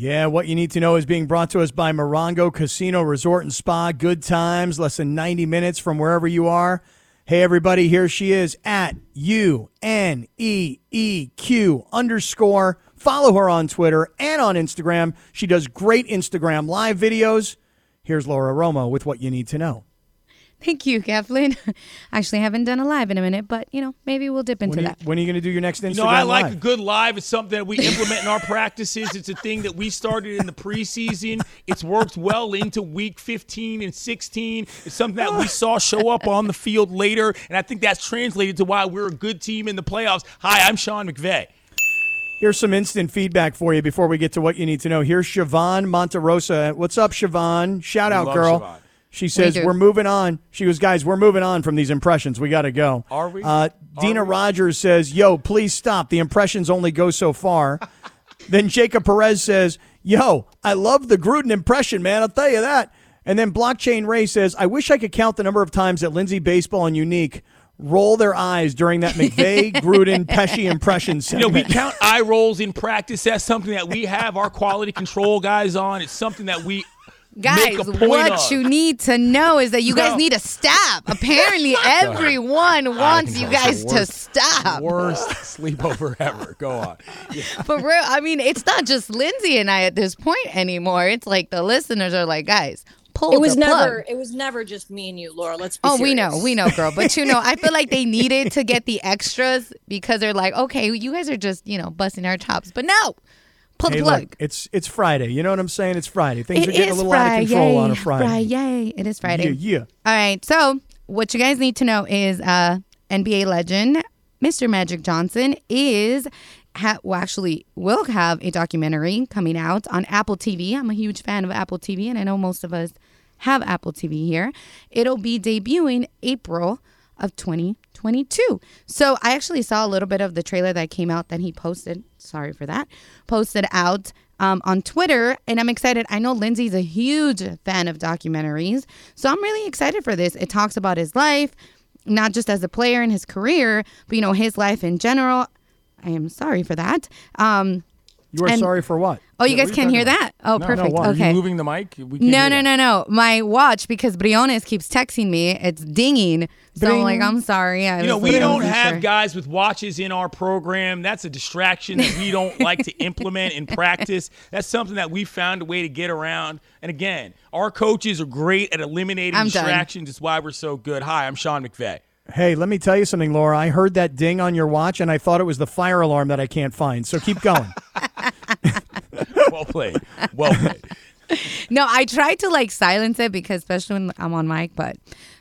Yeah, what you need to know is being brought to us by Morongo Casino Resort and Spa. Good times, less than 90 minutes from wherever you are. Hey, everybody, here she is at U N E E Q underscore. Follow her on Twitter and on Instagram. She does great Instagram live videos. Here's Laura Romo with what you need to know. Thank you, Kathleen. Actually, I haven't done a live in a minute, but you know, maybe we'll dip into When you, that. when are you going to do your next Instagram You know, I like live? a good live. It's something that we implement in our practices. It's a thing that we started in the preseason. It's worked well into week 15 and 16. It's something that we saw show up on the field later, and I think that's translated to why we're a good team in the playoffs. Hi, I'm Sean McVay. Here's some instant feedback for you before we get to what you need to know. Here's Siobhan Monterosa. What's up, Siobhan? Shout out, love girl. Siobhan. She says, do. We're moving on. She goes, Guys, we're moving on from these impressions. We got to go. Are we? Uh, Are Dina we? Rogers says, Yo, please stop. The impressions only go so far. then Jacob Perez says, Yo, I love the Gruden impression, man. I'll tell you that. And then Blockchain Ray says, I wish I could count the number of times that Lindsey Baseball and Unique roll their eyes during that McVay, Gruden, Pesci impression You know, we count eye rolls in practice. That's something that we have our quality control guys on. It's something that we Guys, make a point what of. you need to know is that you guys No. need to stop. Apparently, everyone wants you guys It's to the worst- stop. worst sleepover ever. Go on. For real, I mean, it's not just Lindsey and I at this point anymore. It's like the listeners are like, guys, pull It was the plug. never. It was never just me and you, Laura. Let's. Be Oh, we know, we know, girl. But you know, I feel like they needed to get the extras because they're like, okay, you guys are just, you know, busting our chops. But no, pull Hey, the plug. look, it's it's Friday. You know what I'm saying? It's Friday. Things It are getting a little out of control on a Friday. Friday. Yay! It is Friday. Yeah, yeah. All right. So, what you guys need to know is uh, NBA legend Mr. Magic Johnson is ha- well, actually will have a documentary coming out on Apple TV. I'm a huge fan of Apple TV, and I know most of us have Apple TV here. It'll be debuting April of 2022. So I actually saw a little bit of the trailer that came out that he posted. Sorry for that. Posted out um, on Twitter, and I'm excited. I know Lindsey's a huge fan of documentaries, so I'm really excited for this. It talks about his life, not just as a player in his career, but you know his life in general. I am sorry for that. Um, You are And- sorry for what? Oh, you Yeah, guys can't hear talking that? Oh, No, perfect. why? Are okay. you moving the mic? We can't No, no, no, no. My watch because Briones keeps texting me. It's dinging. So I'm like, I'm sorry. I You know, we don't have sure. guys with watches in our program. That's a distraction that we don't like to implement in practice. That's something that we found a way to get around. And again, our coaches are great at eliminating I'm done. distractions. It's why we're so good. Hi, I'm Sean McVay. Hey, let me tell you something, Laura. I heard that ding on your watch, and I thought it was the fire alarm that I can't find. So keep going. Well played. Well played. No, I tried to like silence it because especially when I'm on mic, but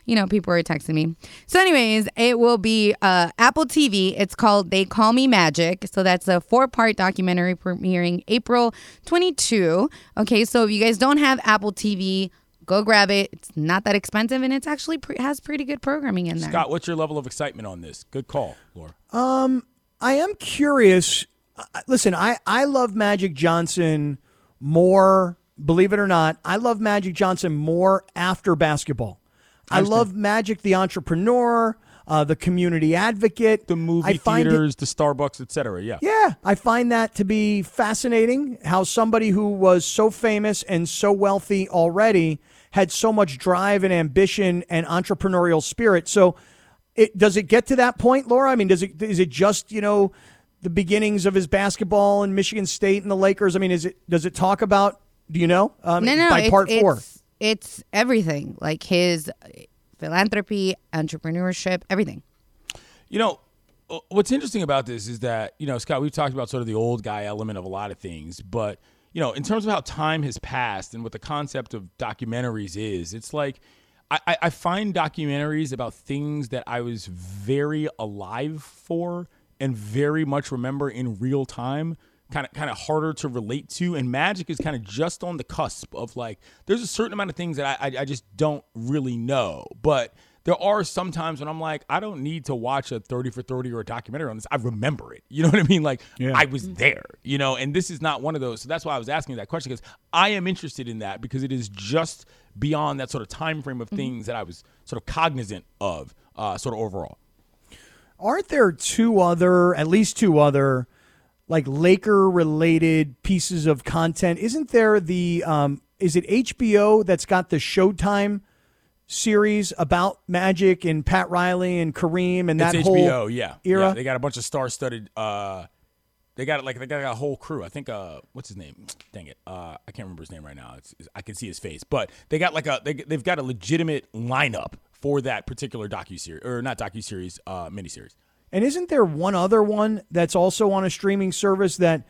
you know, people are texting me. So, anyways, it will be uh, Apple TV. It's called They Call Me Magic. So that's a four-part documentary premiering April 22. Okay, so if you guys don't have Apple TV, go grab it. It's not that expensive, and it's actually pre- has pretty good programming in there. Scott, what's your level of excitement on this? Good call, Laura. Um, I am curious. Listen, I, I love Magic Johnson more, believe it or not. I love Magic Johnson more after basketball. I love Magic the entrepreneur, uh, the community advocate, The movie I find it- theaters, the Starbucks, etc. Yeah. Yeah, I find that to be fascinating how somebody who was so famous and so wealthy already had so much drive and ambition and entrepreneurial spirit. So, it does it get to that point, Laura? I mean, does it is it just, you know, the beginnings of his basketball in Michigan State and the Lakers? I mean, is it does it talk about, do you know? Um, no, no, by it's, part 4. It's, it's everything like his philanthropy, entrepreneurship, everything. You know, uh, what's interesting about this is that, you know, Scott, we've talked about sort of the old guy element of a lot of things, but, you know, in terms of how time has passed and what the concept of documentaries is, it's like I, I- I find documentaries about things that I was very alive for and very much remember in real time kind of kind of harder to relate to and magic is kind of just on the cusp of like there's a certain amount of things that I, I, I just don't really know but there are some times when I'm like, I don't need to watch a 30 for 30 or a documentary on this. I remember it. You know what I mean? Like, I was there, you know, and this is not one of those. So that's why I was asking that question because I am interested in that because it is just beyond that sort of time frame of things that I was sort of cognizant of, uh, sort of overall. Aren't there two other, at least two other like Laker related pieces of content. Isn't there the um, is it HBO that's got the Showtime series about Magic and Pat Riley and Kareem and that it's whole HBO, yeah, era? Yeah, they got a bunch of star-studded. Uh, they got like they got a whole crew. I think uh, what's his name? Dang it, uh, I can't remember his name right now. It's, it's- I can see his face, but they got like a they, they've got a legitimate lineup for that particular docu series or not docu series, uh, miniseries. And isn't there one other one that's also on a streaming service that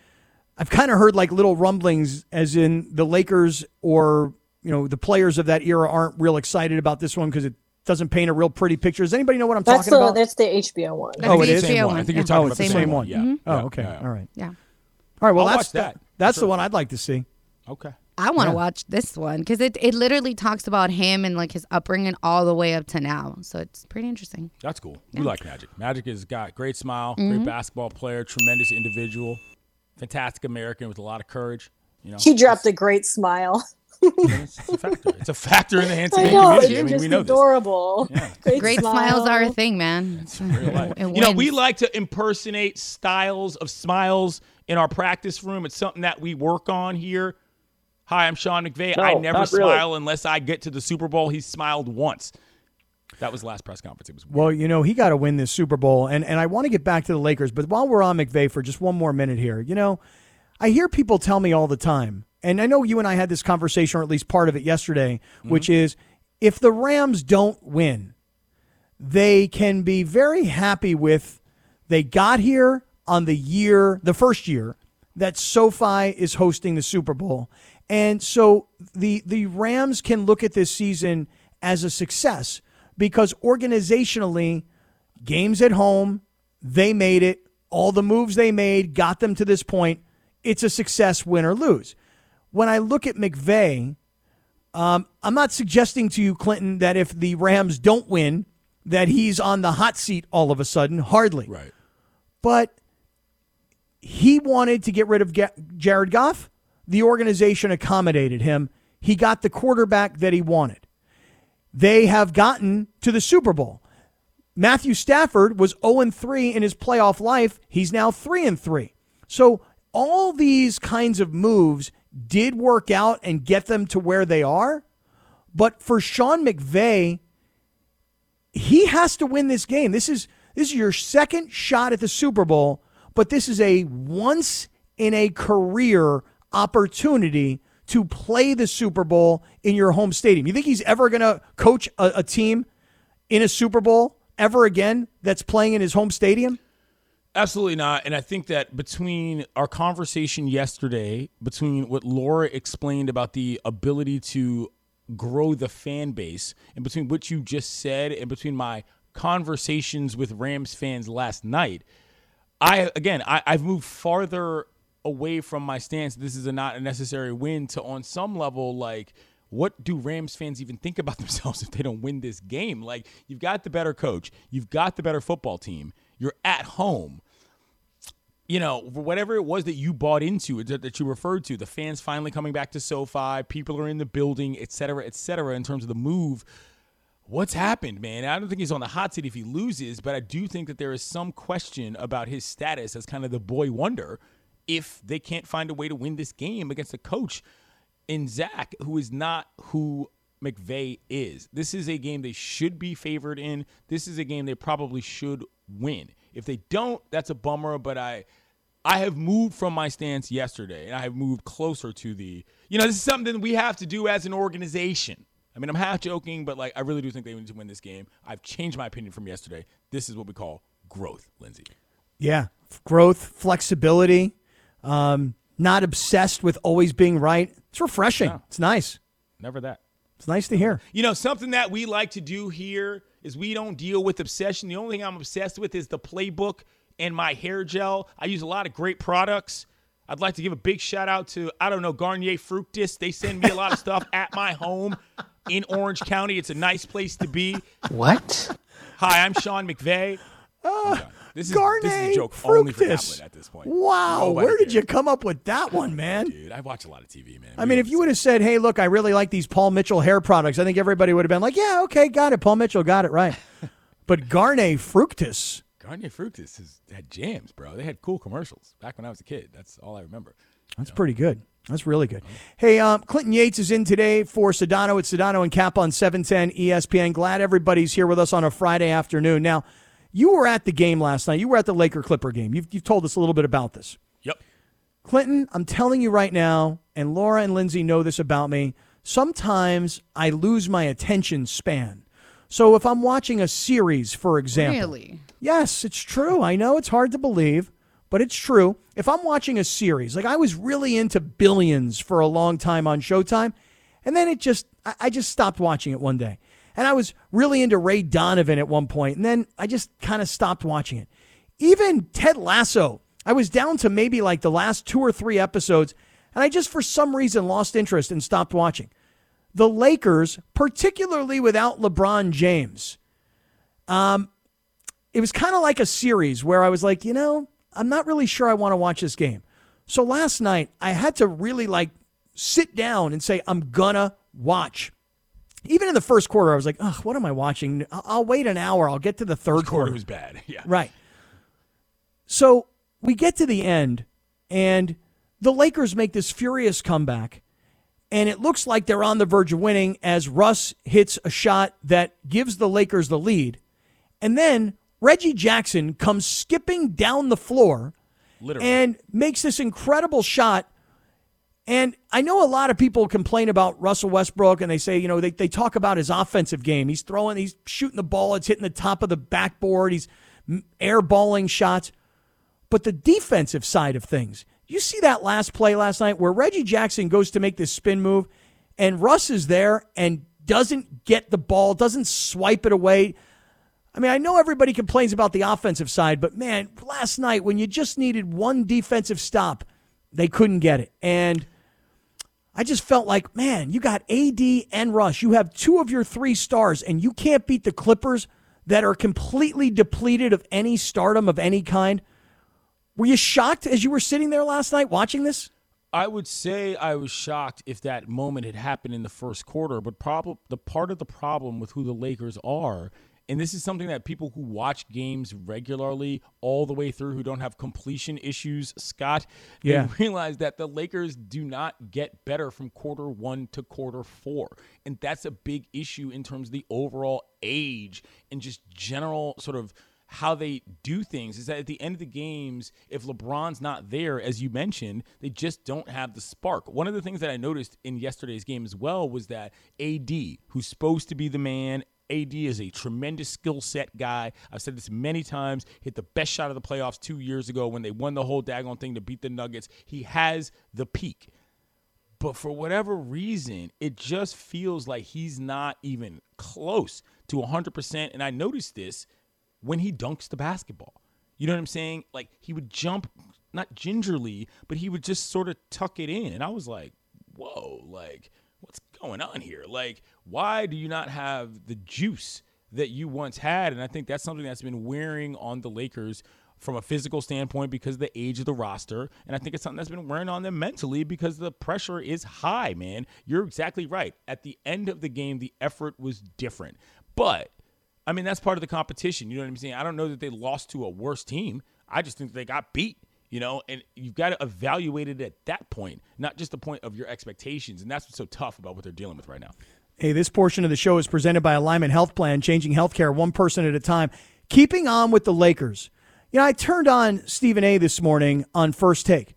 I've kind of heard like little rumblings, as in the Lakers or you know the players of that era aren't real excited about this one because it doesn't paint a real pretty picture. Does anybody know what I'm That's talking the about? that's the HBO one. That's Oh, the it is? HBO Same one. one. I think you're talking oh, about the the same same one. one. Yeah. Oh, okay. yeah. All right. Yeah. All right. Well, I'll that's watch that. that. That's Sure. the one I'd like to see. Okay. I want to Yeah. watch this one because it, it literally talks about him and like his upbringing all the way up to now. So it's pretty interesting. That's cool. We like Magic. Magic has got great smile, Mm-hmm. great basketball player, tremendous individual, fantastic American with a lot of courage. You know, He dropped a great smile. It's, it's a factor. It's a factor in the hands of I the know, community. I mean, just we know this. adorable. Great, Great smile. smiles are a thing, man. Real life. It You know, we like to impersonate styles of smiles in our practice room. It's something that we work on here. Hi, I'm Sean McVay. I never not really. smile unless I get to the Super Bowl. He smiled once. That was last press conference. It was weird. Well, you know, he got to win this Super Bowl. And, and I want to get back to the Lakers, but while we're on McVay for just one more minute here, you know, I hear people tell me all the time, and I know you and I had this conversation, or at least part of it yesterday, mm-hmm. which is if the Rams don't win, they can be very happy with they got here on the year, the first year that SoFi is hosting the Super Bowl. And so the the Rams can look at this season as a success because organizationally, games at home, they made it. All the moves they made got them to this point. It's a success, win or lose. When I look at McVay, um, I'm not suggesting to you, Clinton, that if the Rams don't win, that he's on the hot seat all of a sudden. Hardly. right. But he wanted to get rid of Jared Goff. The organization accommodated him. He got the quarterback that he wanted. They have gotten to the Super Bowl. Matthew Stafford was 0 3 in his playoff life. He's now 3 and 3. So all these kinds of moves did work out and get them to where they are. But for Sean McVay, he has to win this game. This is this is your second shot at the Super Bowl, but this is a once in a career opportunity to play the Super Bowl in your home stadium. You think he's ever going to coach a, a team in a Super Bowl ever again that's playing in his home stadium? Absolutely not. And I think that between our conversation yesterday, between what Laura explained about the ability to grow the fan base, and between what you just said, and between my conversations with Rams fans last night, I again I, I've moved farther away from my stance. This is a not a necessary win to on some level like what do Rams fans even think about themselves if they don't win this game? Like you've got the better coach, you've got the better football team, you're at home. You know, whatever it was that you bought into, that, that you referred to, the fans finally coming back to SoFi, people are in the building, et cetera, et cetera, in terms of the move what's happened, man? I don't think he's on the hot seat if he loses, but I do think that there is some question about his status as kind of the boy wonder if they can't find a way to win this game against a coach in Zac, who is not who McVay is. This is a game they should be favored in. This is a game they probably should win. If they don't, that's a bummer, but I I have moved from my stance yesterday and I have moved closer to the you know, this is something we have to do as an organization. I mean, I'm half joking, but like I really do think they need to win this game. I've changed my opinion from yesterday. This is what we call growth, Lindsey. Yeah, growth, flexibility, um, not obsessed with always being right. It's refreshing. Yeah. It's nice. Never that. It's nice to hear. You know, something that we like to do here is we don't deal with obsession. The only thing I'm obsessed with is the playbook and my hair gel. I use a lot of great products. I'd like to give a big shout out to, I don't know, Garnier Fructis. They send me a lot of stuff at my home in Orange County. It's a nice place to be. What? Hi, I'm Sean McVay. I'm done. This is, Garnier this is a joke only for at this point. Wow, Nobody where did cares. you come up with that one, man? Dude, I watch a lot of TV, man. I mean, if you would have said, "Hey, look, I really like these Paul Mitchell hair products," I think everybody would have been like, "Yeah, okay, got it. Paul Mitchell got it right." but Garnier Fructis, Garnier Fructis has had jams, bro. They had cool commercials back when I was a kid. That's all I remember. That's pretty good. That's really good. Hey, um, Clinton Yates is in today for Sedano. It's Sedano and Cap on 710 ESPN. Glad everybody's here with us on a Friday afternoon. Now, you were at the game last night. You were at the Laker Clipper game. You've, you've told us a little bit about this. Yep. Clinton, I'm telling you right now, and Laura and Lindsey know this about me. Sometimes I lose my attention span. So if I'm watching a series, for example, Really? Yes, it's true. I know it's hard to believe, but it's true. If I'm watching a series, like I was really into Billions for a long time on Showtime, and then it just, I I just stopped watching it one day. And I was really into Ray Donovan at one point, and then I just kind of stopped watching it. Even Ted Lasso, I was down to maybe like the last two or three episodes, and I just for some reason lost interest and stopped watching. The Lakers, particularly without LeBron James, um, it was kind of like a series where I was like, you know, I'm not really sure I want to watch this game. So last night I had to really like sit down and say, I'm gonna watch. Even in the first quarter, I was like, oh, what am I watching? I'll, I'll wait an hour. I'll get to the third Quarter quarter. was bad. Yeah. Right. So we get to the end, and the Lakers make this furious comeback, and it looks like they're on the verge of winning as Russ hits a shot that gives the Lakers the lead. And then Reggie Jackson comes skipping down the floor Literally. and makes this incredible shot. And I know a lot of people complain about Russell Westbrook and they say, you know, they, they talk about his offensive game. He's throwing, he's shooting the ball, it's hitting the top of the backboard, he's airballing shots. But the defensive side of things, you see that last play last night where Reggie Jackson goes to make this spin move and Russ is there and doesn't get the ball, doesn't swipe it away. I mean, I know everybody complains about the offensive side, but man, last night when you just needed one defensive stop, they couldn't get it. And I just felt like, man, you got AD and Russ. You have two of your three stars, and you can't beat the Clippers that are completely depleted of any stardom of any kind. Were you shocked as you were sitting there last night watching this? I would say I was shocked if that moment had happened in the first quarter, but prob- the part of the problem with who the Lakers are, and this is something that people who watch games regularly all the way through who don't have completion issues, Scott, they Yeah. realize that the Lakers do not get better from quarter one to quarter four. And that's a big issue in terms of the overall age and just general sort of how they do things is that at the end of the games, if LeBron's not there, as you mentioned, they just don't have the spark. One of the things that I noticed in yesterday's game as well was that AD, who's supposed to be the man, AD is a tremendous skill set guy. I've said this many times. Hit the best shot of the playoffs two years ago when they won the whole daggone thing to beat the Nuggets. He has the peak. But for whatever reason, it just feels like he's not even close to 100%. And I noticed this when he dunks the basketball. You know what I'm saying? Like he would jump, not gingerly, but he would just sort of tuck it in. And I was like, whoa, like, what's going on here? Like, why do you not have the juice that you once had? And I think that's something that's been wearing on the Lakers from a physical standpoint because of the age of the roster. And I think it's something that's been wearing on them mentally because the pressure is high, man. You're exactly right. At the end of the game, the effort was different. But I mean, that's part of the competition. You know what I'm saying? I don't know that they lost to a worse team. I just think they got beat, you know, and you've got to evaluate it at that point, not just the point of your expectations. And that's what's so tough about what they're dealing with right now. Hey, this portion of the show is presented by Alignment Health Plan, changing healthcare one person at a time. Keeping on with the Lakers. You know, I turned on Stephen A this morning on First Take.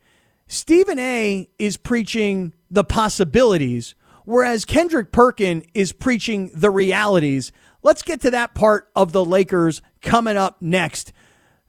Stephen A is preaching the possibilities, whereas Kendrick Perkin is preaching the realities. Let's get to that part of the Lakers coming up next.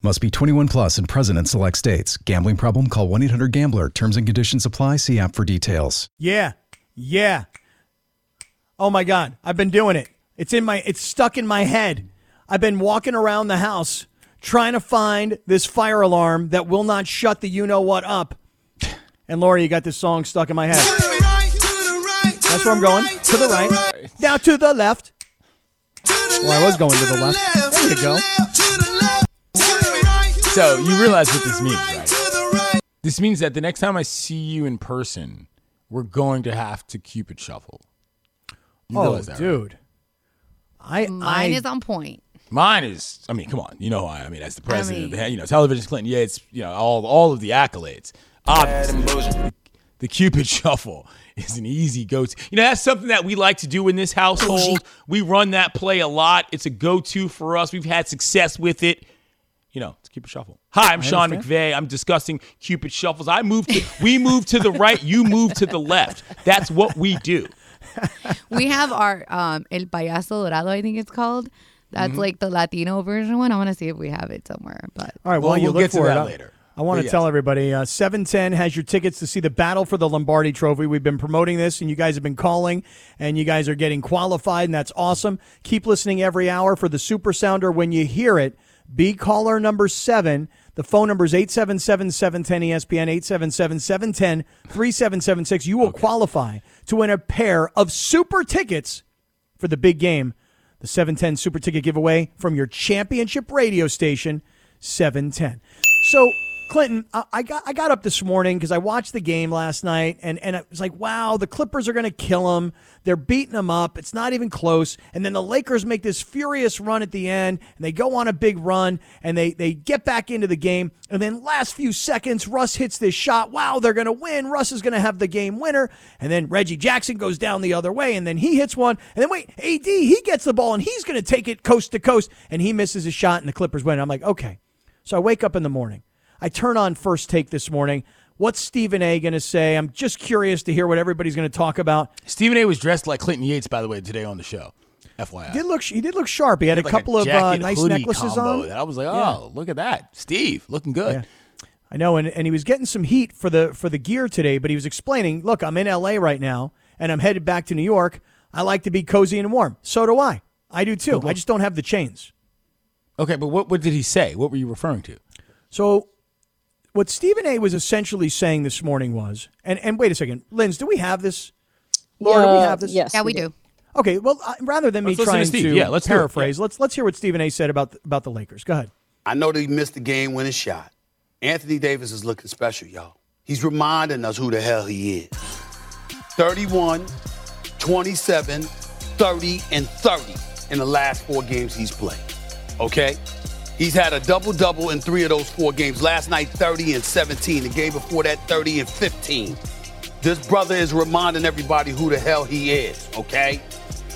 Must be 21 plus and present in select states. Gambling problem? Call 1 800 Gambler. Terms and conditions apply. See app for details. Yeah. Yeah. Oh my God. I've been doing it. It's in my it's stuck in my head. I've been walking around the house trying to find this fire alarm that will not shut the you know what up. And Laura, you got this song stuck in my head. That's where I'm going. To the right. Now to the left. Well, I was going to the left. There you go. So you realize what this means, right? This means that the next time I see you in person, we're going to have to Cupid shuffle. You Oh, realize that, right? dude. I, Mine I, is on point. Mine is, I mean, come on, you know, I, I mean, as the president, mean- of the, you know, television, Clinton yeah, it's you know, all all of the accolades. Obviously, the, the Cupid Shuffle is an easy go-to. You know, that's something that we like to do in this household. We run that play a lot. It's a go-to for us. We've had success with it. You know, it's Cupid Shuffle. Hi, I'm Sean McVay. I'm discussing Cupid Shuffles. I move to, we move to the right, you move to the left. That's what we do. We have our um, El Payaso de Rodeo, I think it's called. That's Mm-hmm. like the Latino version one. I want to see if we have it somewhere. But All right, Well, while you we'll look get to for that it, I- later. I want But to yes. tell everybody uh, 710 has your tickets to see the battle for the Lombardi Trophy. We've been promoting this, and you guys have been calling, and you guys are getting qualified, and that's awesome. Keep listening every hour for the Super Sounder. When you hear it, be caller number seven. The phone number is 877 710 ESPN, 877 710 3776. You will qualify to win a pair of super tickets for the big game, the 710 Super Ticket giveaway from your championship radio station, 710. So, Clinton, I, got I got up this morning because I watched the game last night, and and it was like, wow, the Clippers are going to kill them. They're beating them up. It's not even close. And then the Lakers make this furious run at the end, and they go on a big run, and they they get back into the game. And then last few seconds, Russ hits this shot. Wow, they're going to win. Russ is going to have the game winner. And then Reggie Jackson goes down the other way, and then he hits one. And then wait, AD he gets the ball, and he's going to take it coast to coast, and he misses a shot, and the Clippers win. I'm like, okay. So I wake up in the morning. I turn on first take this morning. What's Stephen A. going to say? I'm just curious to hear what everybody's going to talk about. Stephen A. was dressed like Clinton Yates, by the way, today on the show. FYI. He did look he did look sharp. He had a like couple of uh, nice necklaces combo on. that I was like, Yeah. oh, look at that, Steve, looking good. Yeah. I know, and, and he was getting some heat for the for the gear today, but he was explaining, look, I'm in LA right now and I'm headed back to New York. I like to be cozy and warm. So do I. I do too. I just don't have the chains. Okay, but what what did he say? What were you referring to? So what Stephen A was essentially saying this morning was, and, and wait a second, Linz, do we have this? Laura, do we have this? Yes. yeah, we do. Okay, well, uh, rather than me Let's listen to trying Steve. Yeah, let's do it. paraphrase, let's let's hear what Stephen A said about about the Lakers. Go ahead. I know that he missed the game winning shot. Anthony Davis is looking special, y'all. He's reminding us who the hell he is. 31, 27, 30, and 30 in the last four games he's played. Okay? He's had a double double in three of those four games. Last night, 30 and 17. The game before that, 30 and 15. This brother is reminding everybody who the hell he is, okay?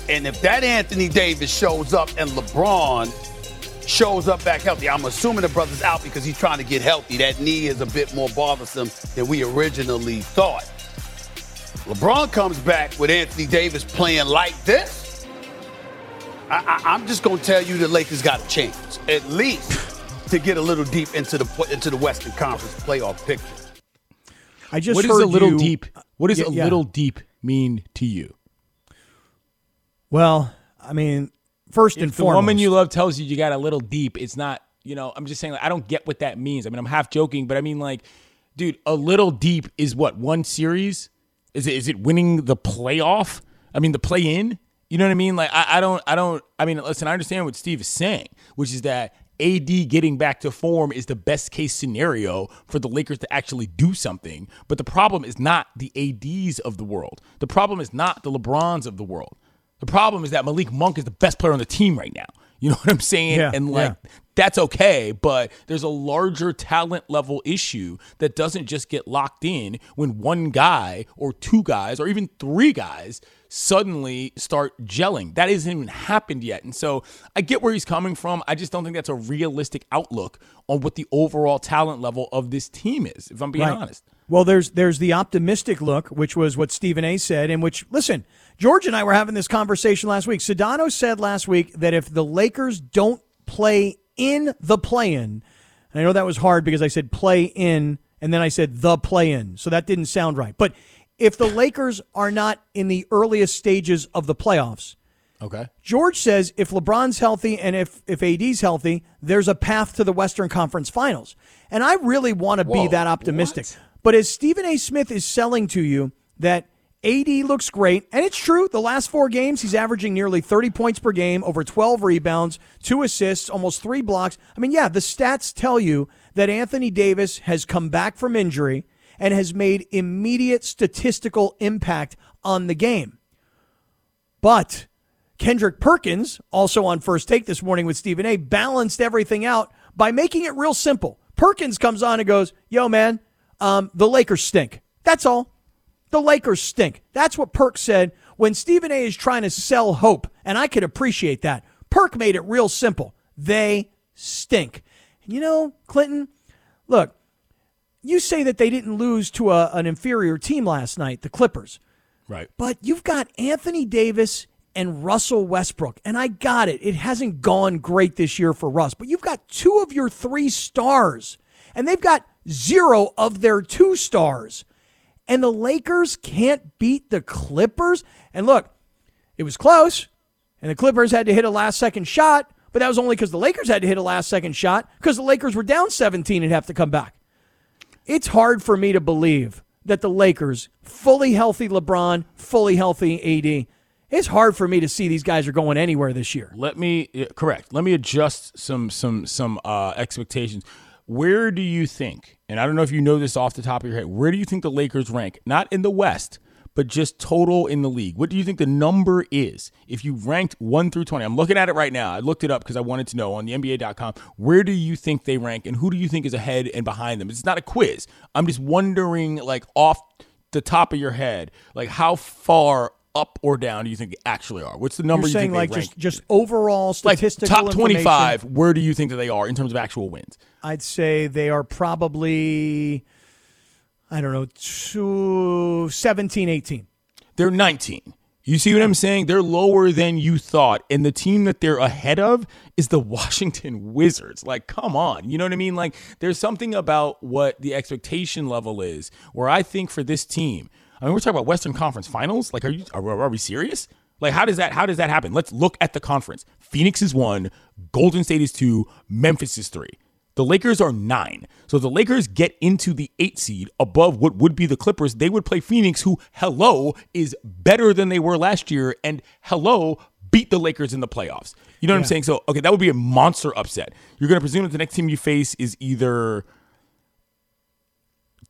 And if that Anthony Davis shows up and LeBron shows up back healthy. I'm assuming the brother's out because he's trying to get healthy. That knee is a bit more bothersome than we originally thought. LeBron comes back with Anthony Davis playing like this. I, I, I'm just going to tell you the Lakers got a chance, at least, to get a little deep into the into the Western Conference playoff picture. I just What does heard a little you- deep? What does Yeah, a yeah. little deep mean to you? Well, I mean, first and If the foremost, woman you love tells you you got a little deep, it's not. You know, I'm just saying. Like, I don't get what that means. I mean, I'm half joking, but I mean, like, dude, a little deep is what one series. Is it? Is it winning the playoff? I mean, the play in. You know what I mean? Like, I, I don't. I don't. I mean, listen. I understand what Steve is saying, which is that AD getting back to form is the best case scenario for the Lakers to actually do something. But the problem is not the ADs of the world. The problem is not the LeBrons of the world. The problem is that Malik Monk is the best player on the team right now. You know what I'm saying? Yeah, and like yeah. That's okay, but there's a larger talent level issue that doesn't just get locked in when one guy or two guys or even three guys suddenly start gelling. That hasn't even happened yet. And so I get where he's coming from. I just don't think that's a realistic outlook on what the overall talent level of this team is, if I'm being Right. honest. Well, there's there's the optimistic look, which was what Stephen A. said, and which listen, George and I were having this conversation last week. Sedano said last week that if the Lakers don't play in the play-in, and I know that was hard because I said play in, and then I said the play-in, so that didn't sound right. But if the Lakers are not in the earliest stages of the playoffs, Okay. George says if LeBron's healthy and if if AD's healthy, there's a path to the Western Conference Finals. And I really want to be that optimistic. what? But as Stephen A. Smith is selling to you that AD looks great, and it's true, the last four games, he's averaging nearly 30 points per game, over 12 rebounds, two assists, almost three blocks. I mean, yeah, the stats tell you that Anthony Davis has come back from injury and has made immediate statistical impact on the game. But Kendrick Perkins, also on first take this morning with Stephen A, balanced everything out by making it real simple. Perkins comes on and goes, Yo, man, um, the Lakers stink. That's all. The Lakers stink. That's what Perk said when Stephen A is trying to sell hope. And I could appreciate that. Perk made it real simple. They stink. And you know, Clinton, look, you say that they didn't lose to a, an inferior team last night, the Clippers. Right. But you've got Anthony Davis and Russell Westbrook. And I got it. It hasn't gone great this year for Russ, but you've got two of your three stars, and they've got zero of their two stars. And the Lakers can't beat the Clippers. And look, it was close, and the Clippers had to hit a last second shot, but that was only because the Lakers had to hit a last second shot because the Lakers were down 17 and have to come back. It's hard for me to believe that the Lakers, fully healthy LeBron, fully healthy AD, it's hard for me to see these guys are going anywhere this year. Let me correct. Let me adjust some some some uh, expectations. Where do you think? And I don't know if you know this off the top of your head. Where do you think the Lakers rank? Not in the West, but just total in the league. What do you think the number is? If you ranked 1 through 20. I'm looking at it right now. I looked it up because I wanted to know on the NBA.com. Where do you think they rank and who do you think is ahead and behind them? It's not a quiz. I'm just wondering like off the top of your head, like how far up or down do you think they actually are? What's the number You're you think like they rank? just just overall like top 25, where do you think that they are in terms of actual wins? I'd say they are probably I don't know, two, 17, 18. They're 19. You see what I'm saying? They're lower than you thought. And the team that they're ahead of is the Washington Wizards. Like, come on. You know what I mean? Like, there's something about what the expectation level is where I think for this team, I mean, we're talking about Western Conference Finals. Like, are you are, are we serious? Like, how does that how does that happen? Let's look at the conference. Phoenix is one, Golden State is two, Memphis is three. The Lakers are nine. So the Lakers get into the eight seed above what would be the Clippers, they would play Phoenix, who, hello, is better than they were last year, and hello, beat the Lakers in the playoffs. You know what I'm saying? So, okay, that would be a monster upset. You're going to presume that the next team you face is either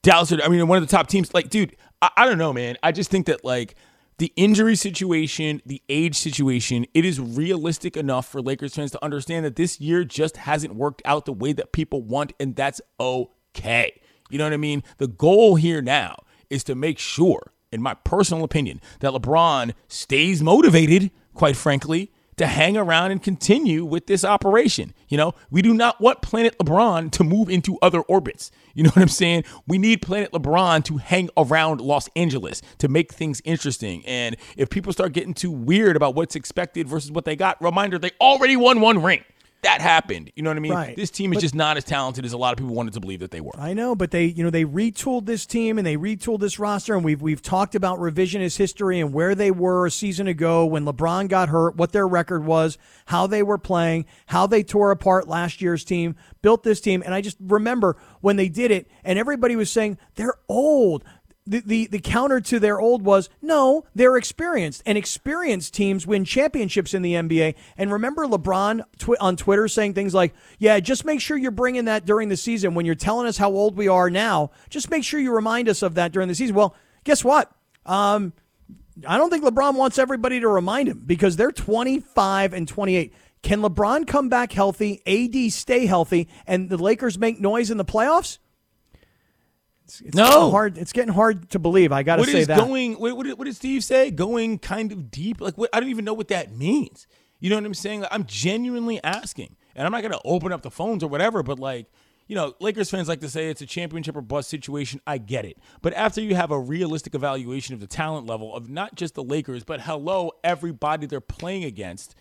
Dallas or, I mean, one of the top teams. Like, dude, I, I don't know, man. I just think that, like, the injury situation, the age situation, it is realistic enough for Lakers fans to understand that this year just hasn't worked out the way that people want, and that's okay. You know what I mean? The goal here now is to make sure, in my personal opinion, that LeBron stays motivated, quite frankly, to hang around and continue with this operation. You know, we do not want Planet LeBron to move into other orbits. You know what I'm saying? We need Planet LeBron to hang around Los Angeles to make things interesting. And if people start getting too weird about what's expected versus what they got, reminder they already won one ring. That happened. You know what I mean? Right. This team is But- just not as talented as a lot of people wanted to believe that they were. I know, but they, you know, they retooled this team and they retooled this roster, and we've we've talked about revisionist history and where they were a season ago when LeBron got hurt, what their record was, how they were playing, how they tore apart last year's team, built this team, and I just remember when they did it, and everybody was saying they're old. The, the the counter to their old was no, they're experienced, and experienced teams win championships in the NBA. And remember LeBron tw- on Twitter saying things like, "Yeah, just make sure you're bringing that during the season when you're telling us how old we are now. Just make sure you remind us of that during the season." Well, guess what? Um, I don't think LeBron wants everybody to remind him because they're 25 and 28. Can LeBron come back healthy? AD stay healthy, and the Lakers make noise in the playoffs? It's, it's No. getting hard. It's getting hard to believe. I got to say is that. going? What, what, did- what did Steve say? Going kind of deep? Like what? I don't even know what that means. You know what I'm saying? Like, I'm genuinely asking, and I'm not gonna open up the phones or whatever. But like, you know, Lakers fans like to say it's a championship or bust situation. I get it, but after you have a realistic evaluation of the talent level of not just the Lakers, but hello, everybody they're playing against,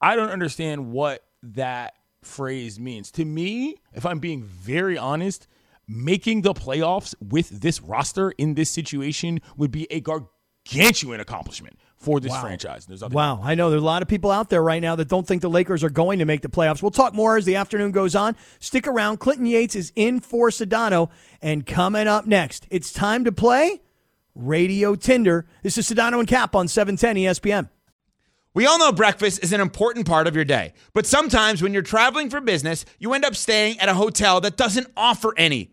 I don't understand what that phrase means. To me, if I'm being very honest, making the playoffs with this roster in this situation would be a gargantuan accomplishment for this franchise. There's nothing Wow, I know there's a lot of people out there right now that don't think the Lakers are going to make the playoffs. We'll talk more as the afternoon goes on. Stick around. Clinton Yates is in for Sedano, and coming up next, it's time to play Radio Tinder. This is Sedano and Cap on 710 ESPN. We all know breakfast is an important part of your day, but sometimes when you're traveling for business, you end up staying at a hotel that doesn't offer any.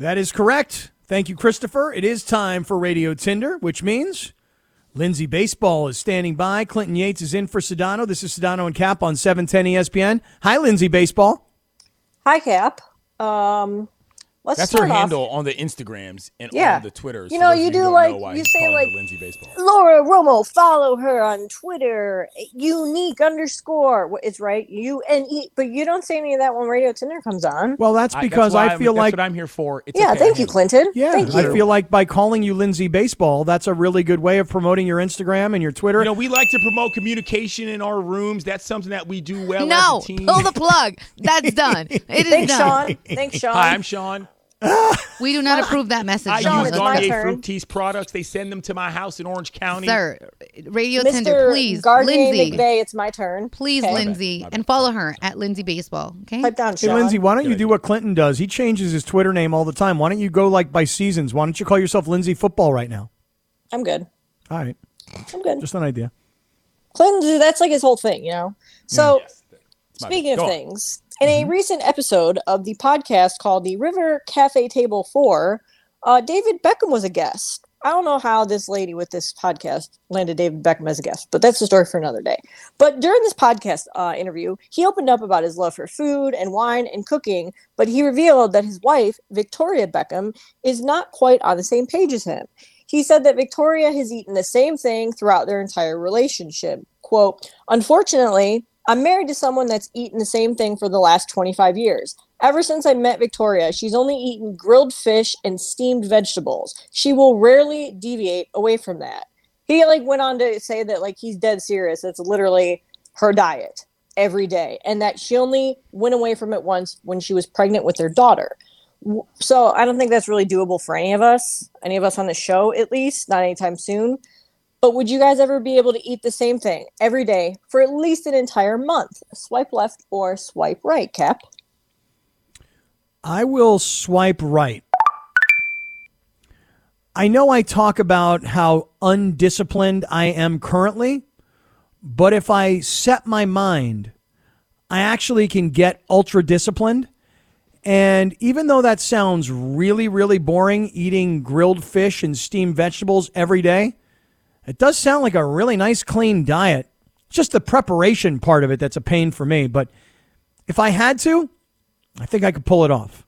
That is correct. Thank you, Christopher. It is time for Radio Tinder, which means Lindsey Baseball is standing by. Clinton Yates is in for Sedano. This is Sedano and Cap on 710 ESPN. Hi, Lindsey Baseball. Hi, Cap. Um, let's That's her off. handle on the Instagrams and Yeah. on the Twitters. You know, you do like- know why you say like- Lindsey Baseball. Laura Romo, follow her on Twitter. Unique underscore. What- It's right. You and E, but you don't say any of that when Radio Tinder comes on. Well, that's I- because why I I'm- feel that's like what I'm here for. It's yeah, okay, thank you. Clinton. Yeah, thank you. I you. feel like by calling you Lindsey Baseball, that's a really good way of promoting your Instagram and your Twitter. You know, we like to promote communication in our rooms. That's something that we do well no, as a team. pull the plug. That's done. It is Thanks, done. Sean. Thanks, Sean. Hi, I'm Sean. We do not approve that message. I Sean, use it's Sean. my Garnier turn. Fructis products. They send them to my house in Orange County. Sir, Radio Mr. Tinder, please, Gardner Lindsey, McVay, it's my turn. please, Okay. Lindsey, and follow her at Lindsey Baseball. Okay. Pipe down, Hey, Sean. Lindsey, why don't you Good do what Clinton does? He changes his Twitter name all the time. Why don't you go like by seasons? Why don't you call yourself Lindsey Football right now? I'm good. All right, I'm good. just an idea. Clinton, that's like his whole thing, you know. So, my speaking of Go on. things, in a recent episode of the podcast called the River Cafe Table Four, uh, David Beckham was a guest. I don't know how this lady with this podcast landed David Beckham as a guest, but that's a story for another day. But during this podcast uh, interview, he opened up about his love for food and wine and cooking, but he revealed that his wife, Victoria Beckham, is not quite on the same page as him. He said that Victoria has eaten the same thing throughout their entire relationship. Quote, Unfortunately, I'm married to someone that's eaten the same thing for the last 25 years. Ever since I met Victoria, she's only eaten grilled fish and steamed vegetables. She will rarely deviate away from that. He like went on to say that like he's dead serious. It's literally her diet every day and that she only went away from it once when she was pregnant with their daughter. So I don't think that's really doable for any of us, any of us on the show at least, not anytime soon. But would you guys ever be able to eat the same thing every day for at least an entire month? Swipe left or swipe right, Cap? I will swipe right. I know I talk about how undisciplined I am currently, but if I set my mind, I actually can get ultra disciplined. And even though that sounds really, really boring, eating grilled fish and steamed vegetables every day, it does sound like a really nice, clean diet. Just the preparation part of it that's a pain for me. But if I had to, I think I could pull it off.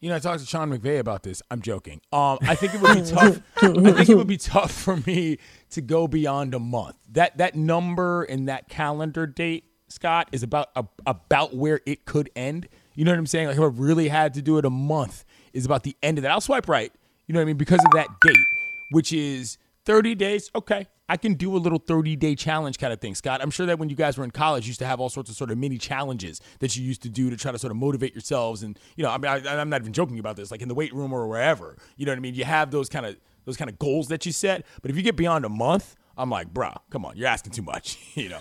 You know, I talked to Sean McVay about this. I'm joking. Um, I think it would be tough. I think it would be tough for me to go beyond a month. That that number and that calendar date, Scott, is about a, about where it could end. You know what I'm saying? Like if I really had to do it a month is about the end of that. I'll swipe right. You know what I mean? Because of that date, which is 30 days. Okay. I can do a little 30 day challenge kind of thing, Scott. I'm sure that when you guys were in college, you used to have all sorts of sort of mini challenges that you used to do to try to sort of motivate yourselves. And, you know, I mean, I, I'm not even joking about this, like in the weight room or wherever. You know what I mean? You have those kind of those kind of goals that you set. But if you get beyond a month, I'm like, bruh, come on, you're asking too much, you know.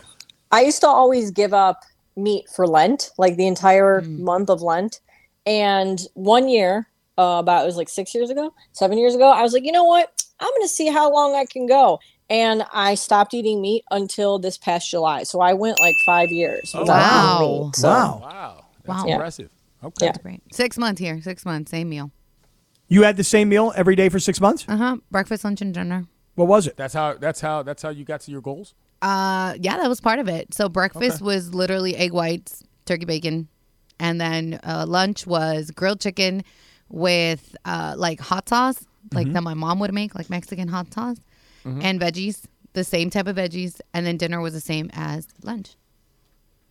I used to always give up meat for Lent, like the entire month of Lent. And one year, uh, about it was like six years ago, seven years ago, I was like, you know what? I'm going to see how long I can go. and I stopped eating meat until this past July. So I went like five years without wow. meat. So, Wow. Wow, that's Wow. impressive. Okay. Yeah. Great. Six months here. Six months. Same meal. You had the same meal every day for six months? Uh huh. Breakfast, lunch, and dinner. What was it? That's how. That's how. That's how you got to your goals. Uh, yeah, that was part of it. So breakfast was literally egg whites, turkey bacon, and then uh, lunch was grilled chicken with uh, like hot sauce, like mm-hmm. that my mom would make, like Mexican hot sauce, mm-hmm. and veggies, the same type of veggies, and then dinner was the same as lunch.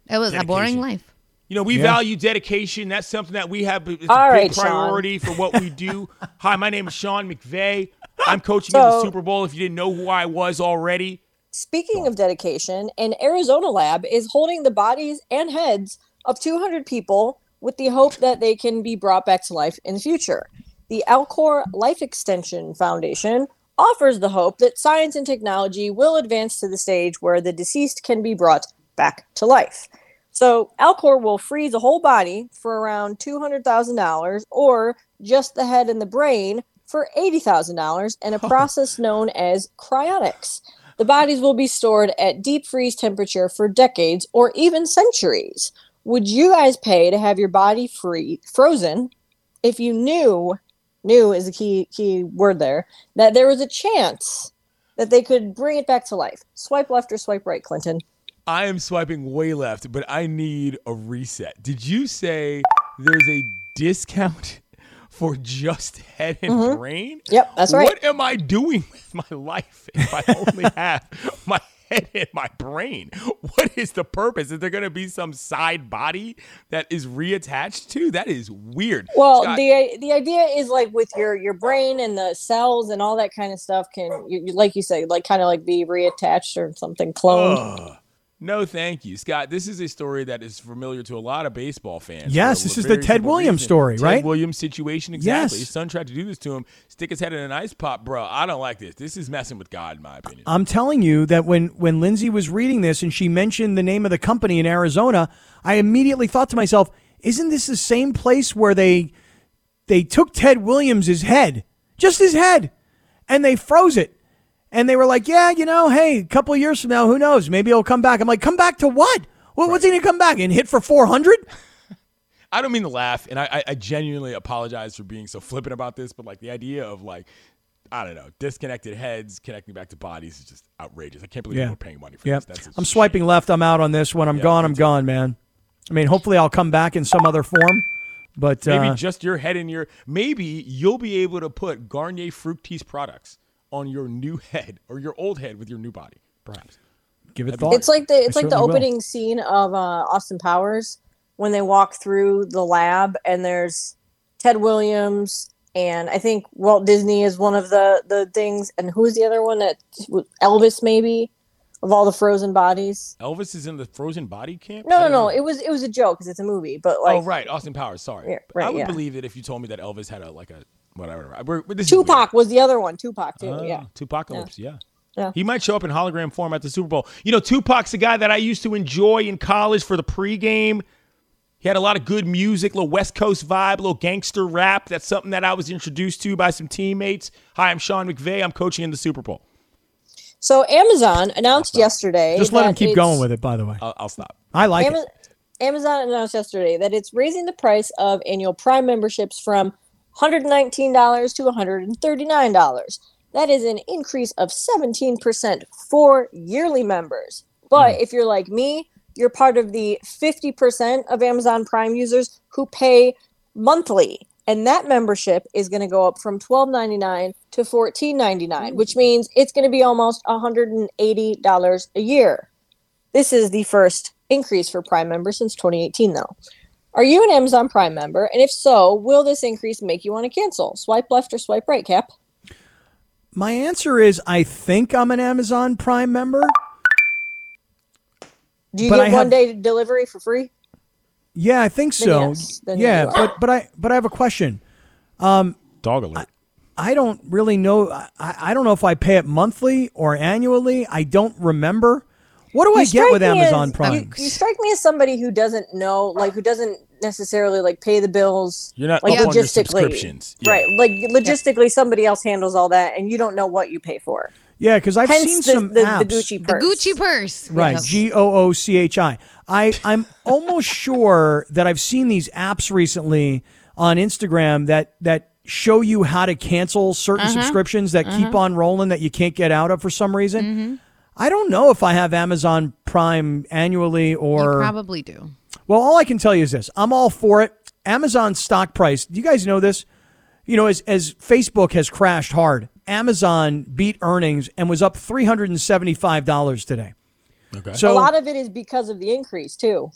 It was a boring life. You know, we Yeah. value dedication. That's something that we have. It's a big right, Sean. priority for what we do. Hi, my name is Sean McVay. I'm coaching in the Super Bowl. If you didn't know who I was already, Speaking of dedication, an Arizona lab is holding the bodies and heads of 200 people with the hope that they can be brought back to life in the future. The Alcor Life Extension Foundation offers the hope that science and technology will advance to the stage where the deceased can be brought back to life. So, Alcor will freeze a whole body for around $200,000 or just the head and the brain for $80,000 in a process known as cryonics. The bodies will be stored at deep freeze temperature for decades or even centuries. Would you guys pay to have your body free frozen if you knew knew is a key key word there that there was a chance that they could bring it back to life? Swipe left or swipe right, Clinton. I am swiping way left, but I need a reset. Did you say there's a discount for just head and mm-hmm. brain? Yep, that's right. What am I doing with my life if I only have my head and my brain? What is the purpose? Is there going to be some side body that is reattached to? That is weird. Well, Scott, the the idea is like with your your brain and the cells and all that kind of stuff can, you, you- like you say, like kind of like be reattached or something cloned. Ugh. No, thank you, Scott. This is a story that is familiar to a lot of baseball fans. Yes, this is the Ted Williams reason. story, Ted right? Williams situation, exactly. Yes. His son tried to do this to him, stick his head in an ice pop, bro. I don't like this. This is messing with God, in my opinion. I'm telling you that when when Lindsey was reading this and she mentioned the name of the company in Arizona, I immediately thought to myself, isn't this the same place where they they took Ted Williams' head, just his head, and they froze it. And they were like, "Yeah, you know, hey, a couple years from now, who knows? Maybe he'll come back." I'm like, "Come back to what? What what's he going to come back and hit for 400?" I don't mean to laugh, and I, I, I genuinely apologize for being so flippant about this, but like the idea of like, I don't know, disconnected heads connecting back to bodies is just outrageous. I can't believe Yeah. we're paying money for Yeah. this. That's I'm swiping left. I'm out on this. When I'm Yeah, gone, I'm gone, man. I mean, hopefully I'll come back in some other form. But Maybe uh, just your head and your maybe you'll be able to put Garnier Fructis products on your new head or your old head with your new body, perhaps. give it thought. It's like the it's I like the certainly will. opening scene of uh, Austin Powers when they walk through the lab and there's Ted Williams and I think Walt Disney is one of the the things and who's the other one that Elvis maybe of all the frozen bodies. Elvis is in the frozen body camp. No, no, no. It was it was a joke because it's a movie, but like oh, right, Austin Powers. Sorry, Yeah, I would yeah. believe it if you told me that Elvis had a like a whatever. We're, this is weird. Tupac was the other one. Tupac too. Ah, yeah. Tupacalypse, yeah. Yeah. He might show up in hologram form at the Super Bowl. You know, Tupac's a guy that I used to enjoy in college for the pregame. He had a lot of good music, little West Coast vibe, little gangster rap. That's something that I was introduced to by some teammates. Hi, I'm Sean McVay. I'm coaching in the Super Bowl. So Amazon announced yesterday. Just let him keep going with it. By the way, I'll, I'll stop. I like Ama- it. Amazon announced yesterday that it's raising the price of annual Prime memberships from $119 to $139. That is an increase of 17% for yearly members. But hmm. if you're like me, you're part of the 50% of Amazon Prime users who pay monthly. And that membership is going to go up from $12.99 to $14.99, hmm. which means it's going to be almost $180 a year. This is the first increase for Prime members since 2018, though. Are you an Amazon Prime member? And if so, will this increase make you want to cancel? Swipe left or swipe right, Kap? My answer is I think I'm an Amazon Prime member. Do you But get I one have- day delivery for free? Yeah, I think Then so. yes, then yeah, but but I but I have a question. Um, Dog alert. I don't really know. I, I don't know if I pay it monthly or annually. I don't remember. What do I get with Amazon as- Prime? You, you strike me as somebody who doesn't know, like who doesn't necessarily like pay the bills. You're not like up on your logistically, subscriptions. Yeah. right? Like logistically, somebody else handles all that, and you don't know what you pay for. Yeah, because I've Hence seen the, some the, apps. the Gucci The purse. Gucci purse. Right, Yep. G O O C H I. I I'm almost sure that I've seen these apps recently on Instagram that that show you how to cancel certain Uh-huh. subscriptions that keep on rolling that you can't get out of for some reason. Mm-hmm. I don't know if I have Amazon Prime annually You or probably do. well, all I can tell you is this: I'm all for it. Amazon stock price. You guys know this? You know, as as Facebook has crashed hard, Amazon beat earnings and was up three hundred and seventy five dollars today. Okay. So a lot of it is because of the increase too.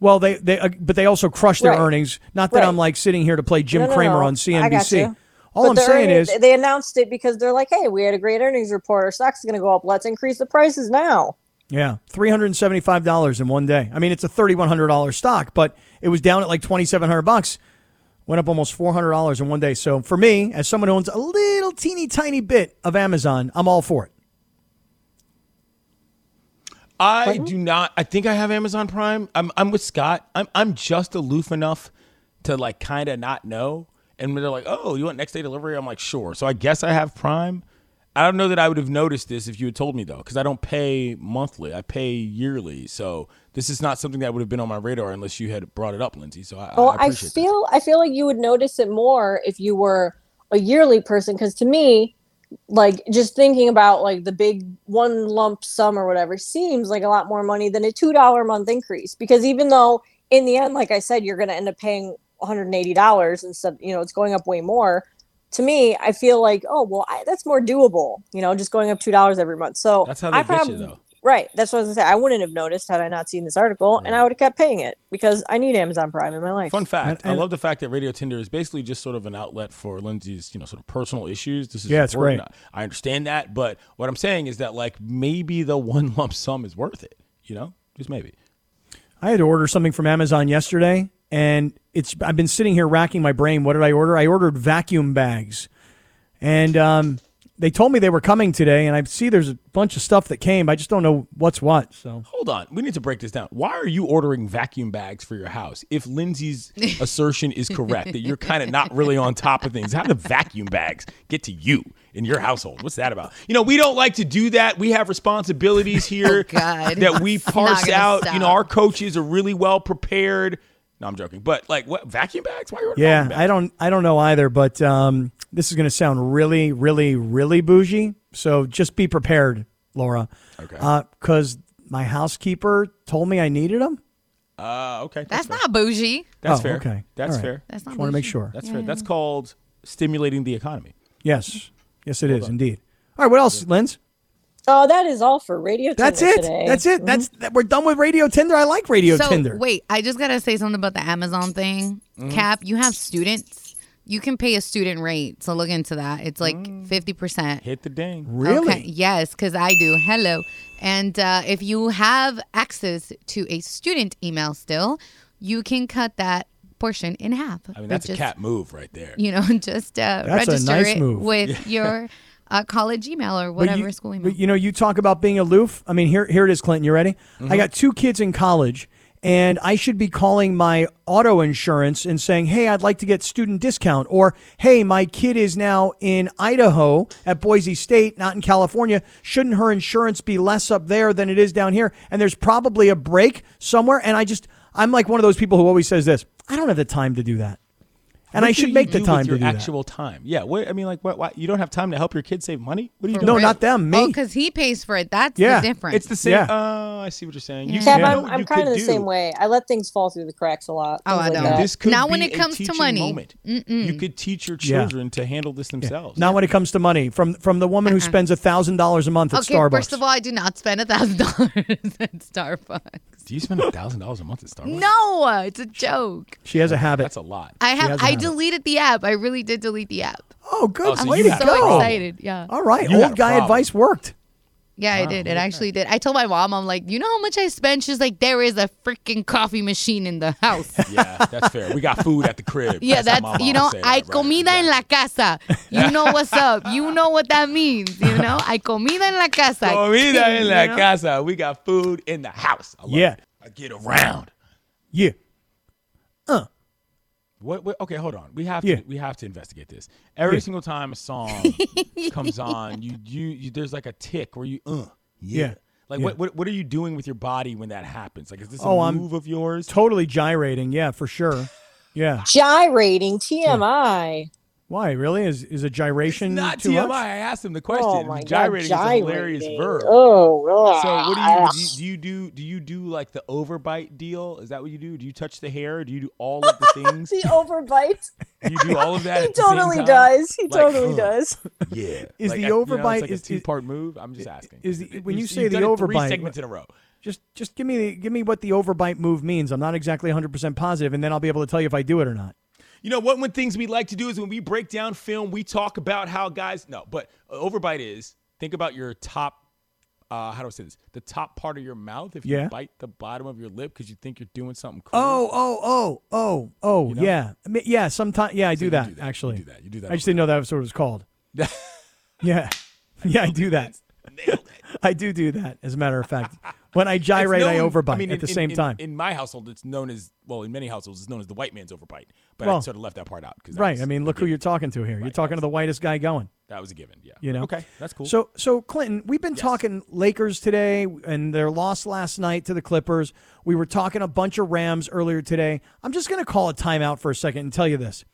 Well, they they uh, but they also crushed their Right. earnings. Not that Right. I'm like sitting here to play Jim No, no, Kramer no. on I got CNBC. You. All But I'm saying earnings- is, they announced it because they're like, "Hey, we had a great earnings report. Our stock's going to go up. Let's increase the prices now." yeah, three hundred and seventy five dollars in one day. I mean, it's a thirty one hundred dollars stock, but it was down at like twenty seven hundred bucks. Went up almost four hundred dollars in one day. So for me, as someone who owns a little teeny tiny bit of Amazon, I'm all for it. I do not. I think I have Amazon Prime. I'm I'm with Scott. I'm I'm just aloof enough to like kind of not know. And they're like, "Oh, you want next day delivery?" I'm like, "Sure." So I guess I have Prime. I don't know that I would have noticed this if you had told me though, because I don't pay monthly. I pay yearly. So this is not something that would have been on my radar unless you had brought it up, Lindsey. So I, Well, I I, appreciate that. feel I feel like you would notice it more if you were a yearly person because to me, like just thinking about like the big one lump sum or whatever seems like a lot more money than a two dollar a month increase. Because even though in the end, like I said, you're going to end up paying 180 dollars instead, you know, it's going up way more. To me, I feel like, oh well, I, that's more doable. You know, just going up two dollars every month. So That's how they I get you, though. Right. That's what I was gonna say. I wouldn't have noticed had I not seen this article, and I would have kept paying it because I need Amazon Prime in my life. Fun fact: And- and- I love the fact that Radio Tinder is basically just sort of an outlet for Lindsey's, you know, sort of personal issues. This is Yeah, it's important. great. I understand that, but what I'm saying is that like maybe the one lump sum is worth it. You know, just maybe. I had to order something from Amazon yesterday, and it's I've been sitting here racking my brain. What did I order? I ordered vacuum bags, and um, they told me they were coming today. And I see there's a bunch of stuff that came. I just don't know what's what. So Hold on, we need to break this down. Why are you ordering vacuum bags for your house? If Lindsey's assertion is correct, that you're kind of not really on top of things, how do vacuum bags get to you in your household? What's that about? You know, we don't like to do that. We have responsibilities here Oh, God. that we parse gonna out. You know, our coaches are really well prepared. No, I'm joking. But like, what vacuum bags? Why are you ordering yeah, vacuum bags? I don't I don't know either. But um, this is going to sound really, really, really bougie. So just be prepared, Laura. Okay. Because my housekeeper told me I needed them. Uh, okay. That's fair. not bougie. That's Oh, fair. okay. That's All right. fair. That's not Just want to make sure. That's fair. That's called stimulating the economy. Yes, yes, it is indeed. All right, what else, Linz? Oh, that is all for Radio That's Tinder it. today. That's it. That's that, we're done with Radio Tinder. I like Radio so Tinder. wait, I just gotta say something about the Amazon thing. Mm-hmm. Kap, you have students. You can pay a student rate, so look into that. It's like Mm. fifty percent. Hit the ding. Really? Okay. Yes, because I do. Hello. And uh, if you have access to a student email still, you can cut that portion in half. I mean, that's But a cat move right there. You know, just uh, That's a register nice it move. with your uh, college email or But whatever you, school email. but you know, you talk about being aloof. I mean, here, here it is, Clinton. You ready? Mm-hmm. I got two kids in college, and I should be calling my auto insurance and saying, "Hey, I'd like to get student discount," or "Hey, my kid is now in Idaho at Boise State, not in California. Shouldn't her insurance be less up there than it is down here?" And there's probably a break somewhere, and I just, I'm like one of those people who always says this: "I don't have the time to do that." And What I should you make the time with to your do that. actual time. Yeah. What I mean, like, what, what? You don't have time to help your kids save money? What are you For No, doing? real. not them. Me. Oh, because he pays for it. That's Yeah. the difference. It's the same. Yeah. Oh, I see what you're saying. You Tab, you know I'm, I'm you kind of the do? same way. I let things fall through the cracks a lot. Oh, things I like don't. This could Now be when it a comes to teaching money. moment. You could teach your Yeah. children to handle this themselves. Not when it comes to money. From from the woman who uh-uh. spends a thousand dollars a month at okay, Starbucks. first of all, I do not spend a thousand dollars at Starbucks. Do you spend a thousand dollars a month at Starbucks? No, it's a joke. she has a habit. That's a lot. I has have. a I habit. deleted the app. I really did delete the app. Oh, good. Oh, so Way you to got so a problem. excited. Yeah. All right. You got Old a guy problem. advice worked. Yeah, I did. It actually did. I told my mom, I'm like, you know how much I spend? She's like, there is a freaking coffee machine in the house. Yeah, that's fair. We got food at the crib. yeah, That's that's you know, say I that, right. comida en la casa. You know what's up. You know what that means. You know, I comida en la casa. Comida en la You know? casa. We got food in the house. I love Yeah. it. I get around. Yeah. What, what? Okay, hold on. We have Yeah. to. We have to investigate this. Every Yeah. single time a song comes on, you, you you there's like a tick where you uh yeah. Yeah. Like Yeah. what, what what are you doing with your body when that happens? Like is this a Oh, I'm move of yours? Totally gyrating. Yeah, for sure. Yeah. Gyrating TMI. Why? Really? Is is a gyration Not too TMI. much? I asked him the question. Oh my gyrating god, is a hilarious verb. Oh, So what do you do, you do you do do you do like the overbite deal? Is that what you do? Do you touch the hair? Do you do all of the things? the overbite? You do all of that? he at the same totally time? does. He Like, totally uh, does. Yeah. Is Like, the I- you know, overbite- like is- a two part move? I'm just asking. is the- when you You've- say you've the done it three overbite, segments in a row. Just just give me give me what the overbite move means. I'm not exactly 100% positive, and then I'll be able to tell you if I do it or not. You know what? One things we like to do is when we break down film, we talk about how guys. No, but uh, overbite is think about your top. Uh, how do I say this? The top part of your mouth. If Yeah. you bite the bottom of your lip because you think you're doing something cool. Oh, oh, oh, oh, oh, You know? yeah, I mean, yeah. Sometimes, yeah, I do that, do that. You Actually, do that. You do that I just didn't know that was what it was called. yeah, yeah, I do that. Nailed it. I do do that. As a matter of fact, when I gyrate, I known- overbite mean, at in- the same in- time. In my household, it's known as well. In many households, it's known as the white man's overbite. But I Well, sort of left that part out because right. I mean, look who you're talking to here. You're talking to the whitest guy going. That was a given. Yeah. You know. Okay, that's cool. So, so Clinton, we've been talking Lakers today, and their loss last night to the Clippers. We were talking a bunch of Rams earlier today. I'm just going to call a timeout for a second and tell you this.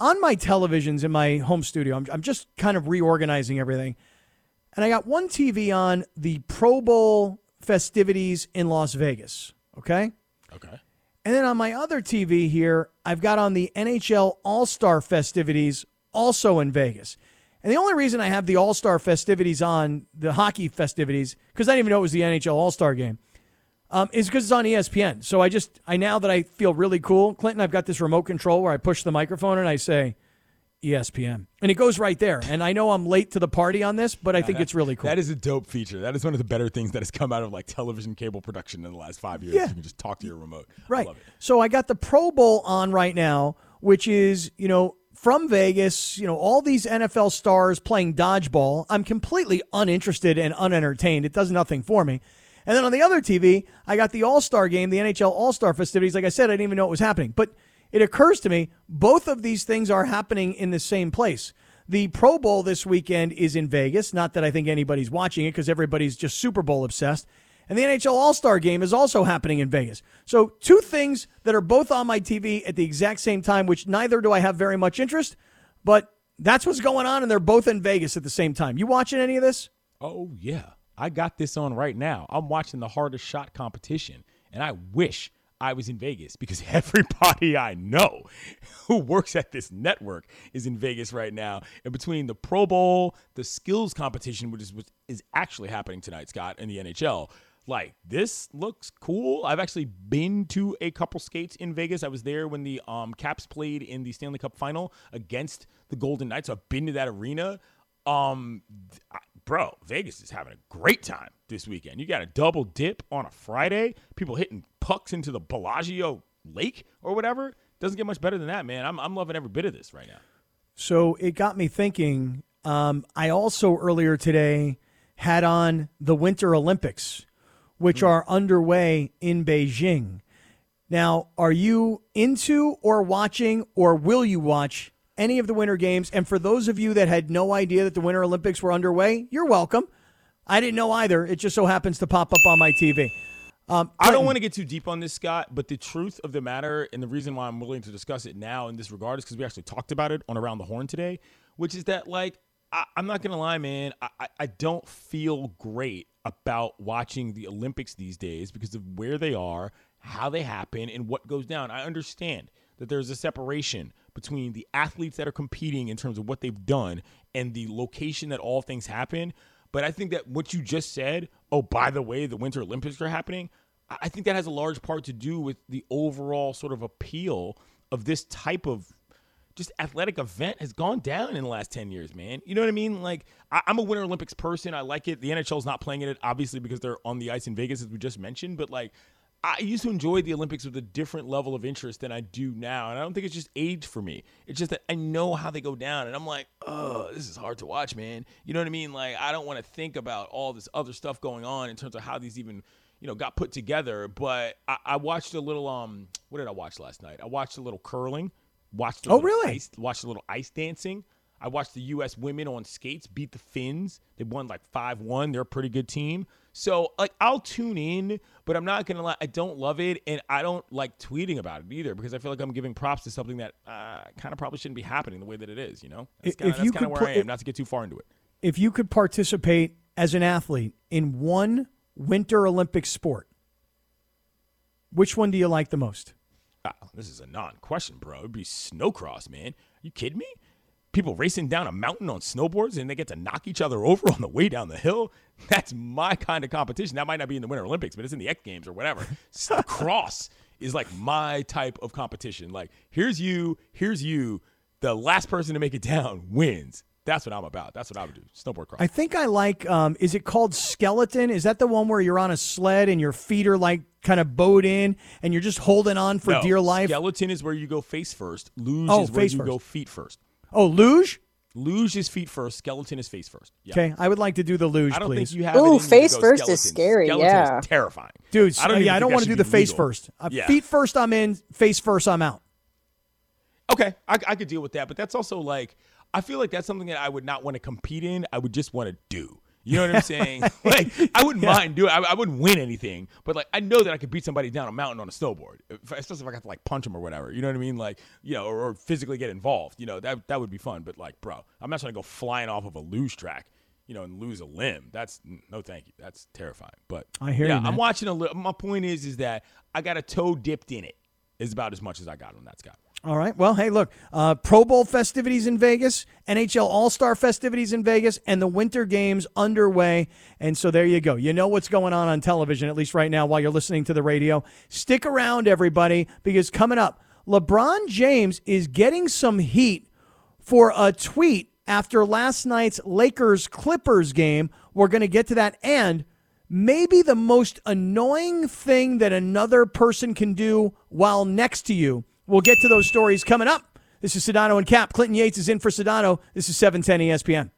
On my televisions in my home studio, I'm, I'm just kind of reorganizing everything, and I got one TV on the Pro Bowl festivities in Las Vegas. Okay. okay. And then on my other TV here, I've got on the NHL All Star festivities also in Vegas. And the only reason I have the All Star festivities on, the hockey festivities, because I didn't even know it was the NHL All Star game, um, is because it's on ESPN. So I just, I now that I feel really cool, Clinton, I've got this remote control where I push the microphone and I say, ESPN. And it goes right there. And I know I'm late to the party on this, but I think it's really cool. That is a dope feature. That is one of the better things that has come out of like television cable production in the last five years. Yeah. You can just talk to your remote. I Right. love it. So I got the Pro Bowl on right now, which is, you know, from Vegas, you know, all these NFL stars playing dodgeball. I'm completely uninterested and unentertained. It does nothing for me. And then on the other TV, I got the All Star game, the NHL All Star festivities. Like I said, I didn't even know it was happening. But it occurs to me both of these things are happening in the same place. The Pro Bowl this weekend is in Vegas. Not that I think anybody's watching it because everybody's just Super Bowl obsessed. And the NHL All Star game is also happening in Vegas. So, two things that are both on my TV at the exact same time, which neither do I have very much interest, but that's what's going on, and they're both in Vegas at the same time. You watching any of this? Oh yeah, I got this on right now. I'm watching the hardest shot competition, and I wish I was in Vegas because everybody I know who works at this network is in Vegas right now. And between the Pro Bowl, the skills competition, which is which is actually happening tonight, Scott, in the NHL. Like this looks cool. I've actually been to a couple skates in Vegas. I was there when the um, Caps played in the Stanley Cup final against the Golden Knights. So I've been to that arena. Um, bro, Vegas is having a great time this weekend. You got a double dip on a Friday. People hitting pucks into the Bellagio Lake or whatever. Doesn't get much better than that, man. I'm I'm loving every bit of this right now. So it got me thinking. Um, I also earlier today had on the Winter Olympics, which are underway in Beijing. Now, are you into or watching, or will you watch any of the Winter Games? And for those of you that had no idea that the Winter Olympics were underway, you're welcome. I didn't know either. It just so happens to pop up on my TV. Um, I don't want to get too deep on this, Scott, but the truth of the matter and the reason why I'm willing to discuss it now in this regard is because we actually talked about it on Around the Horn today, which is that, like, I, I'm not going to lie, man, I, I, I don't feel great about watching the Olympics these days because of where they are, how they happen, and what goes down. I understand that there's a separation between the athletes that are competing in terms of what they've done and the location that all things happen. But I think that what you just said, oh, by the way, the Winter Olympics are happening, I think that has a large part to do with the overall sort of appeal of this type of just athletic event has gone down in the last 10 years, man. You know what I mean? Like, I, I'm a Winter Olympics person. I like it. The NHL's not playing in it, obviously, because they're on the ice in Vegas, as we just mentioned. But, like, I used to enjoy the Olympics with a different level of interest than I do now. And I don't think it's just age for me. It's just that I know how they go down. And I'm like, oh, this is hard to watch, man. You know what I mean? Like, I don't want to think about all this other stuff going on in terms of how these even, you know, got put together. But I, I watched a little, um, what did I watch last night? I watched a little curling. Watched a Oh, really? Ice, watched a little ice dancing. I watched the U.S. women on skates beat the Finns. They won like 5 1. They're a pretty good team. So, like, I'll tune in, but I'm not going to lie. I don't love it. And I don't like tweeting about it either because I feel like I'm giving props to something that uh, kind of probably shouldn't be happening the way that it is, you know? That's If kind of you that's could where I am, not to get too far into it. If you could participate as an athlete in one Winter Olympic sport, which one do you like the most? Ah, this is a non question, bro. It'd be snowcross, man. you kidding me? People racing down a mountain on snowboards and they get to knock each other over on the way down the hill. That's my kind of competition. That might not be in the Winter Olympics, but it's in the X Games or whatever. cross is like my type of competition. Like, here's you, here's you. The last person to make it down wins. That's what I'm about. That's what I would do. Snowboard cross. I think I like. Um, is it called skeleton? Is that the one where you're on a sled and your feet are like kind of bowed in and you're just holding on for No, dear life? Skeleton is where you go face first. Lose Oh, is where you first. go feet first. Oh, luge. Luge is feet first. Skeleton is face first. Yeah. Okay, I would like to do the luge, I don't please. think you have. Ooh, it in you to face go first is scary, Skeleton yeah. is terrifying, Dude, I don't even yeah, I think don't that want to should do be the face legal. first. Uh, Yeah. Feet first, I'm in. Face first, I'm out. Okay, I, I could deal with that, but that's also like I feel like that's something that I would not want to compete in. I would just want to do. You know what I'm saying? like I wouldn't mind doing. I, I wouldn't win anything, but like I know that I could beat somebody down a mountain on a snowboard, if, especially if I got to like punch them or whatever. You know what I mean? Like you know, or, or physically get involved. You know that that would be fun. But like, bro, I'm not trying to go flying off of a luge track. You know, and lose a limb. That's no, thank you. That's terrifying. But I hear yeah, you, man. I'm watching a little. My point is, is that I got a toe dipped in it. Is about as much as I got on that, Scott. All right. Well, hey, look, uh, Pro Bowl festivities in Vegas, NHL All Star festivities in Vegas, and the Winter Games underway. And so there you go. You know what's going on on television, at least right now, while you're listening to the radio. Stick around, everybody, because coming up, LeBron James is getting some heat for a tweet after last night's Lakers Clippers game. We're going to get to that. And maybe the most annoying thing that another person can do while next to you. We'll get to those stories coming up. This is Sedano and Kap. Clinton Yates is in for Sedano. This is E 710 ESPN.